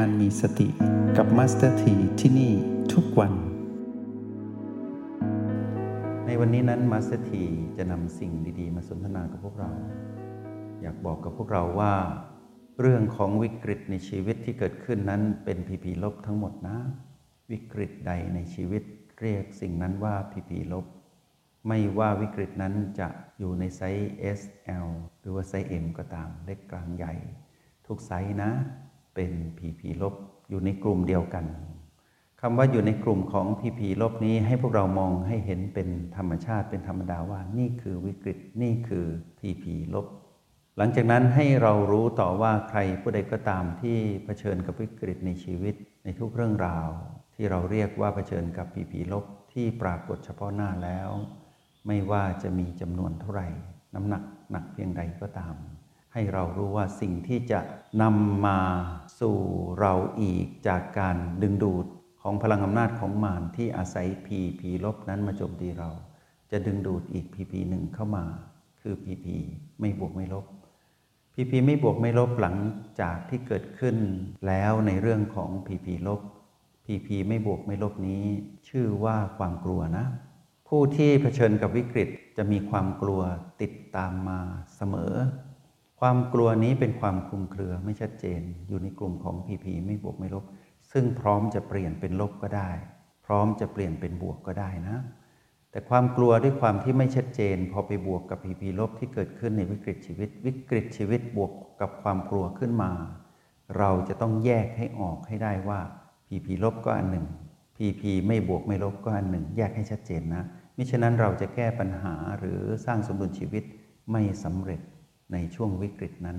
การมีสติกับ Master T ที่นี่ทุกวัน ในวันนี้นั้น Master T จะนำสิ่งดีๆ มาสนทนากับพวกเรา อยากบอกกับพวกเราว่า เรื่องของวิกฤตในชีวิตที่เกิดขึ้นนั้นเป็น PP ลบทั้งหมดนะ วิกฤตใดในชีวิตเรียกสิ่งนั้นว่า PP ลบ ไม่ว่าวิกฤตนั้นจะอยู่ในไซส์ S L หรือว่าไซส์ M ก็ตามเล็กกลางใหญ่ ทุกไซส์นะ เป็น PP ลบอยู่ในกลุ่มเดียวกันคำว่าอยู่ในกลุ่มของ PP ลบนี้ให้พวกเรามองให้เห็นเป็นธรรมชาติเป็นธรรมดาว่านี่คือวิกฤตนี่คือ PP ลบ หลังจากนั้นให้เรารู้ต่อว่าใครผู้ใดก็ตามที่เผชิญกับวิกฤตในชีวิตในทุกเรื่องราว ที่เราเรียกว่าเผชิญกับ PP ลบที่ปรากฏเฉพาะหน้าแล้ว ไม่ว่าจะมีจำนวนเท่าไหร่ น้ำหนักหนักเพียงใดก็ตาม ให้เรารู้ว่าสิ่งที่จะนำมาสู่เราอีกจากการดึงดูดของพลังอำนาจของมารที่อาศัย PP ลบนั้นมาโจมตีเรา จะดึงดูดอีก PP หนึ่งเข้ามา คือ PP ไม่บวกไม่ลบ PP ไม่บวกไม่ลบหลังจากที่เกิดขึ้นแล้วในเรื่องของ PP ลบ PP ไม่บวกไม่ลบนี้ ชื่อว่าความกลัวนะ ผู้ที่เผชิญกับวิกฤตจะมีความกลัวติดตามมาเสมอ ความกลัวนี้เป็นความคลุมเครือไม่ชัดเจน อยู่ในกลุ่มของพีพีไม่บวกไม่ลบ ซึ่งพร้อมจะเปลี่ยนเป็นลบก็ได้ พร้อมจะเปลี่ยนเป็นบวกก็ได้นะ แต่ความกลัวด้วยความที่ไม่ชัดเจน พอไปบวกกับพีพีลบที่เกิดขึ้นในวิกฤตชีวิต วิกฤตชีวิตบวกกับความกลัวขึ้นมา เราจะต้องแยกให้ออกให้ได้ว่าพีพีลบก็อันหนึ่ง PP ไม่บวกไม่ลบก็อันหนึ่ง แยกให้ชัดเจนนะมิฉะนั้นเราจะแก้ปัญหาหรือสร้างสมดุลชีวิตไม่สำเร็จ ในช่วงวิกฤตนั้น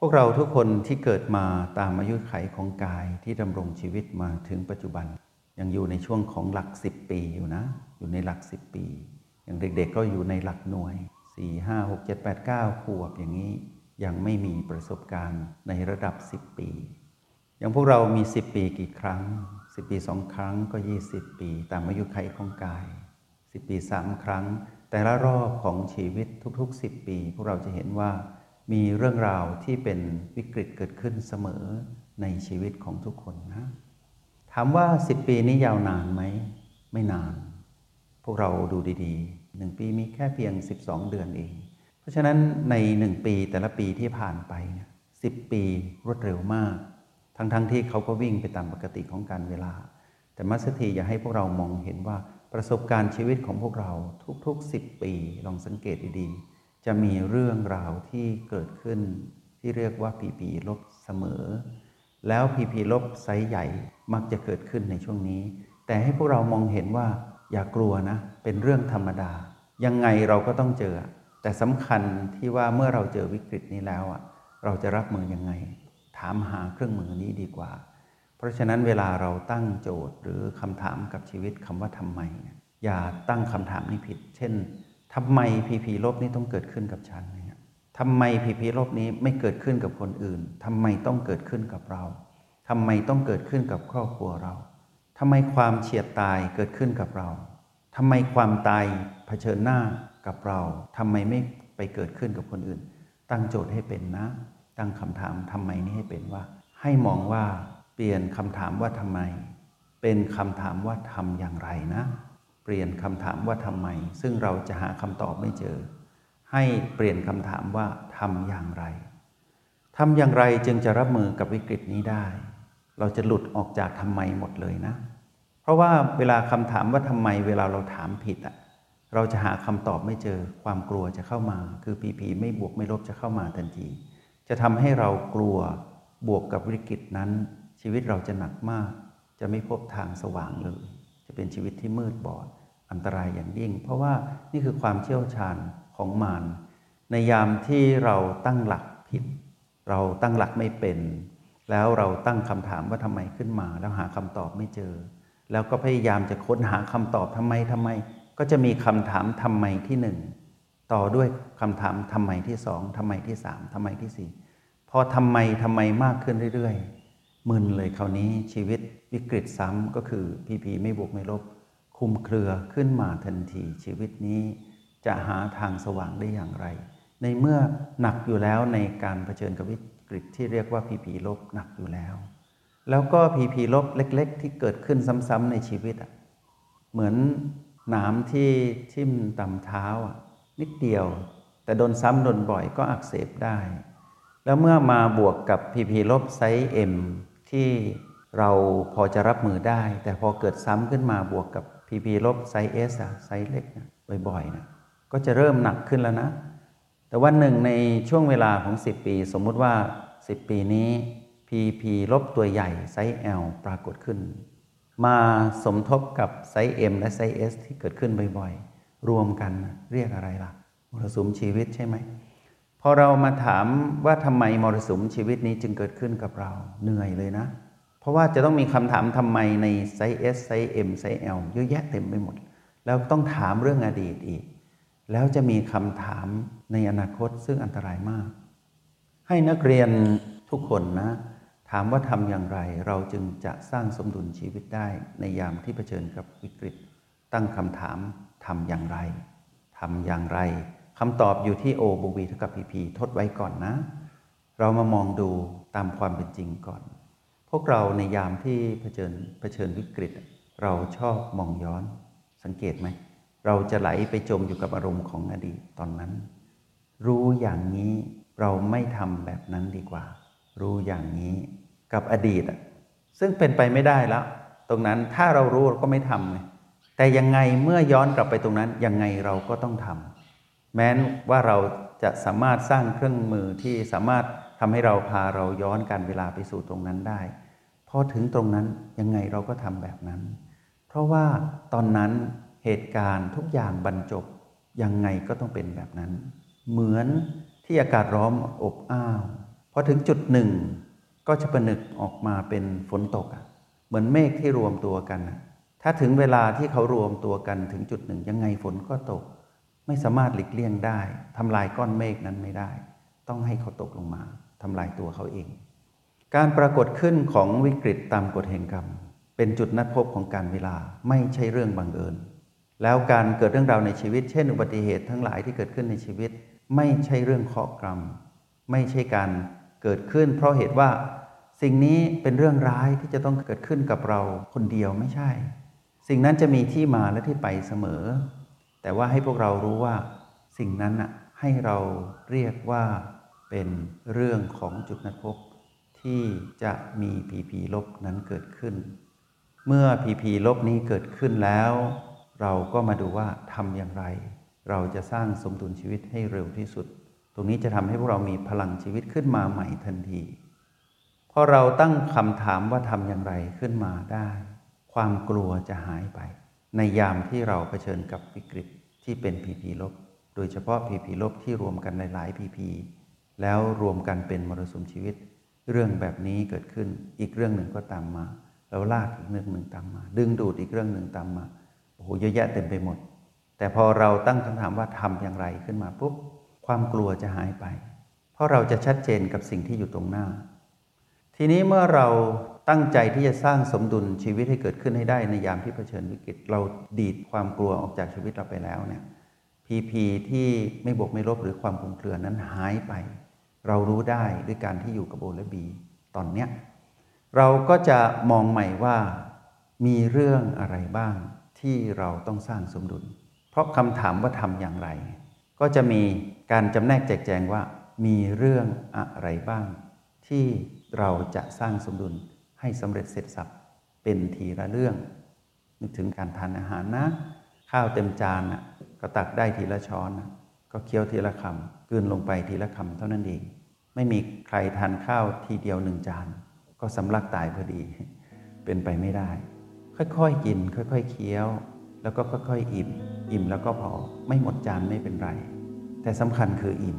พวกเราทุกคนที่เกิดมาตามอายุไขของกายที่ดำรงชีวิตมาถึงปัจจุบัน ยังอยู่ในช่วงของหลัก 10 ปีอยู่นะ อยู่ในหลัก 10 ปี อย่างเด็กๆก็อยู่ในหลักหน่วย 4 5 6 7 8 9 ขวบอย่างนี้ยังไม่มีประสบการณ์ในระดับ 10 ปี อย่างพวกเรามี 10 ปีกี่ครั้ง 10 ปีสองครั้งก็ 20 ปี ตามอายุไขของกาย 10 ปีสามครั้ง แต่ละรอบของชีวิตทุกๆ 10 ปี พวกเราจะเห็นว่ามีเรื่องราวที่เป็นวิกฤตเกิดขึ้นเสมอในชีวิตของทุกคนนะ ถามว่า 10 ปีนี้ยาวนานไหม ไม่นาน พวกเราดูดีๆ 1 ปีมีแค่เพียง 12 เดือนเอง เพราะฉะนั้นใน 1 ปีแต่ละปีที่ผ่านไปเนี่ย10 ปีรวดเร็วมาก ทั้งๆทที่เขาก็วิ่งไปตามปกติของการเวลา แต่มัสถีอยากให้พวกเรามองเห็นว่า ประสบการณ์ชีวิตของพวกเราทุกๆ 10 ปี ลองสังเกตดีๆ จะมีเรื่องราวที่เกิดขึ้นที่เรียกว่าพีพีลบเสมอ แล้ว PP ลบไซส์ใหญ่มักจะเกิดขึ้นในช่วงนี้ แต่ให้พวกเรามองเห็นว่าอย่ากลัวนะ เป็นเรื่องธรรมดา ยังไงเราก็ต้องเจอ แต่สำคัญที่ว่าเมื่อเราเจอวิกฤตนี้แล้วอะเราจะรับมือยังไง ถามหาเครื่องมือนี้ดีกว่า เพราะฉะนั้นเวลาเราตั้งโจทย์หรือคำถามกับชีวิตคำว่าทำไม อย่าตั้งคำถามนี้ผิด เช่นทำไม PP ลบนี้ต้องเกิดขึ้นกับฉันทำไมพีพีลบนี้ไม่เกิดขึ้นกับคนอื่นทำไมต้องเกิดขึ้นกับเราทำไมต้องเกิดขึ้นกับครอบครัวเราทำไมความเฉียดตายเกิดขึ้นกับเราทำไมความตายเผชิญหน้ากับเราทำไมไม่ไปเกิดขึ้นกับคนอื่น ตั้งโจทย์ให้เป็นนะ ตั้งคำถามทำไมนี้ให้เป็นว่า ให้มองว่า เปลี่ยนคำถามว่าทำไม เป็นคำถามว่าทำอย่างไรนะ เปลี่ยนคำถามว่าทำไม ซึ่งเราจะหาคำตอบไม่เจอ ให้เปลี่ยนคำถามว่าทำอย่างไรทำอย่างไรจึงจะรับมือกับวิกฤตนี้ได้ เราจะหลุดออกจากทำไมหมดเลยนะ เพราะว่าเวลาคำถามว่าทำไม เวลาเราถามผิดอะเราจะหาคำตอบไม่เจอ ความกลัวจะเข้ามา คือผีผีไม่บวกไม่ลบจะเข้ามาทันที จะทำให้เรากลัวบวกกับวิกฤตนั้น ชีวิตเราจะหนักมาก จะไม่พบทางสว่างเลย จะเป็นชีวิตที่มืดบอด อันตรายอย่างยิ่ง เพราะว่านี่คือความเชี่ยวชาญของมารในยามที่เราตั้งหลักผิด เราตั้งหลักไม่เป็น แล้วเราตั้งคำถามว่าทำไมขึ้นมา แล้วหาคำตอบไม่เจอ แล้วก็พยายามจะค้นหาคำตอบทำไมทำไม ก็จะมีคำถามทำไมที่หนึ่งต่อด้วยคำถามทำไมที่สองทำไมที่สามทำไมที่สี่พอทำไมทำไมมากขึ้นเรื่อยๆ มึนเลยคราวนี้ชีวิตวิกฤตซ้ำก็คือพีพีไม่บวกไม่ลบ คุมเครือขึ้นมาทันที ชีวิตนี้จะหาทางสว่างได้อย่างไร ในเมื่อหนักอยู่แล้วในการเผชิญกับวิกฤตที่เรียกว่าพีพีลบหนักอยู่แล้ว แล้วก็พีพีลบเล็ก ๆ ที่เกิดขึ้นซ้ำๆในชีวิตอะเหมือนหนามที่ทิ่มตำเท้าอะนิดเดียว แต่โดนซ้ำโดนบ่อยก็อักเสบได้ แล้วเมื่อมาบวกกับพีพีลบไซส์ M ที่เราพอจะรับมือได้ แต่พอเกิดซ้ำขึ้นมาบวกกับพีพีลบไซส์ S อะไซส์เล็กนะบ่อยๆนะก็จะเริ่มหนักขึ้นแล้วนะ แต่วันหนึ่งในช่วงเวลาของ 10 ปี สมมุติว่า 10 ปีนี้ PP ลบตัวใหญ่ไซส์ L ปรากฏขึ้น มาสมทบกับไซส์ M และไซส์ S ที่เกิดขึ้นบ่อยๆ รวมกันเรียกอะไรล่ะมรสุมชีวิตใช่ไหม อเรามาถามว่าทำไมมรสุมชีวิตนี้จึงเกิดขึ้นกับเราเหนื่อยเลยนะ เพราะว่าจะต้องมีคำถามทำไมในไซส์ S ไซส์ M ไซส์ L เยอะแยะเต็มไปหมด แล้วต้องถามเรื่องอดีตอีก แล้วจะมีคำถามในอนาคตซึ่งอันตรายมาก ให้นักเรียนทุกคนนะ ถามว่าทำอย่างไร เราจึงจะสร้างสมดุลชีวิตได้ในยามที่เผชิญกับวิกฤต ตั้งคำถามทำอย่างไรทำอย่างไร คำตอบอยู่ที่โอบวกวีเท่ากับพีพีทดไว้ก่อนนะ เรามามองดูตามความเป็นจริงก่อน พวกเราในยามที่เผชิญเผชิญวิกฤต เราชอบมองย้อน สังเกตไหม เราจะไหลไปจมอยู่กับอารมณ์ของอดีตตอนนั้น รู้อย่างนี้เราไม่ทำแบบนั้นดีกว่า รู้อย่างนี้กับอดีตอะซึ่งเป็นไปไม่ได้แล้ว ตรงนั้นถ้าเรารู้เราก็ไม่ทำไงแต่ยังไงเมื่อย้อนกลับไปตรงนั้นยังไงเราก็ต้องทำ แม้นว่าเราจะสามารถสร้างเครื่องมือที่สามารถทำให้เราพาเราย้อนการเวลาไปสู่ตรงนั้นได้พอถึงตรงนั้นยังไงเราก็ทำแบบนั้น เพราะว่าตอนนั้นเหตุการณ์ทุกอย่างบรรจบยังไงก็ต้องเป็นแบบนั้น เหมือนที่อากาศร้อนอบอ้าวพอถึงจุดหนึ่ง ก็จะประนึกออกมาเป็นฝนตกเหมือนเมฆที่รวมตัวกัน ถ้าถึงเวลาที่เขารวมตัวกันถึงจุดหนึ่งยังไงฝนก็ตก ไม่สามารถหลีกเลี่ยงได้ทำลายก้อนเมฆนั้นไม่ได้ ต้องให้เขาตกลงมาทำลายตัวเขาเอง การปรากฏขึ้นของวิกฤตตามกฎแห่งกรรม เป็นจุดนัดพบของการเวลาไม่ใช่เรื่องบังเอิญ แล้วการเกิดเรื่องราวในชีวิต เช่น อุบัติเหตุทั้งหลายที่เกิดขึ้นในชีวิต ไม่ใช่เรื่องเคราะห์กรรม ไม่ใช่การเกิดขึ้น เพราะเหตุว่าสิ่งนี้เป็นเรื่องร้ายที่จะต้องเกิดขึ้นกับเราคนเดียวไม่ใช่ สิ่งนั้นจะมีที่มาและที่ไปเสมอ แต่ว่าให้พวกเรารู้ว่าสิ่งนั้นน่ะให้เราเรียกว่าเป็นเรื่องของจุดนัดพบที่จะมีพีพีลบนั้นเกิดขึ้น เมื่อพีพีลบนี้เกิดขึ้นแล้ว เราก็มาดูว่าทำอย่างไร เราจะสร้างสมดุลชีวิตให้เร็วที่สุด ตรงนี้จะทำให้พวกเรามีพลังชีวิตขึ้นมาใหม่ทันทีพอเราตั้งคำถามว่าทำอย่างไรขึ้นมาได้ ความกลัวจะหายไป ในยามที่เราเผชิญกับวิกฤต ที่เป็นพีพีลบ โดยเฉพาะพีพีลบที่รวมกันหลายๆพีพีแล้วรวมกันเป็นมรสุมชีวิต เรื่องแบบนี้เกิดขึ้นอีกเรื่องหนึ่งก็ตามมา แล้วลากอีกเรื่องหนึ่งตามมา ดึงดูดอีกเรื่องหนึ่งตามมาโอ้โหเยอะแยะเต็มไปหมด แต่พอเราตั้งคำถามว่าทำอย่างไรขึ้นมาปุ๊บความกลัวจะหายไป เพราะเราจะชัดเจนกับสิ่งที่อยู่ตรงหน้า ทีนี้เมื่อเรา ตั้งใจที่จะสร้างสมดุลชีวิตให้เกิดขึ้นให้ได้ในยามที่เผชิญวิกฤต เราดีดความกลัวออกจากชีวิตเราไปแล้วเนี่ยพีพีที่ไม่บวกไม่ลบหรือความคลุมเครือนั้นหายไป เรารู้ได้ด้วยการที่อยู่กับโอและบีตอนเนี้ยเราก็จะมองใหม่ว่ามีเรื่องอะไรบ้างที่เราต้องสร้างสมดุล เพราะคำถามว่าทำอย่างไร ก็จะมีการจำแนกแจกแจงว่า มีเรื่องอะไรบ้าง ที่เราจะสร้างสมดุล ให้สำเร็จเสร็จสับเป็นทีละเรื่อง นึกถึงการทานอาหารนะ ข้าวเต็มจานนะก็ตักได้ทีละช้อนนะก็เคี้ยวทีละคำกลืนลงไปทีละคำเท่านั้นเอง ไม่มีใครทานข้าวทีเดียวหนึ่งจาน ก็สำลักตายพอดี เป็นไปไม่ได้ ค่อยๆกิน ค่อยๆเคี้ยว แล้วก็ค่อยๆอิ่ม อิ่มแล้วก็พอไม่หมดจานไม่เป็นไร แต่สำคัญคืออิ่ม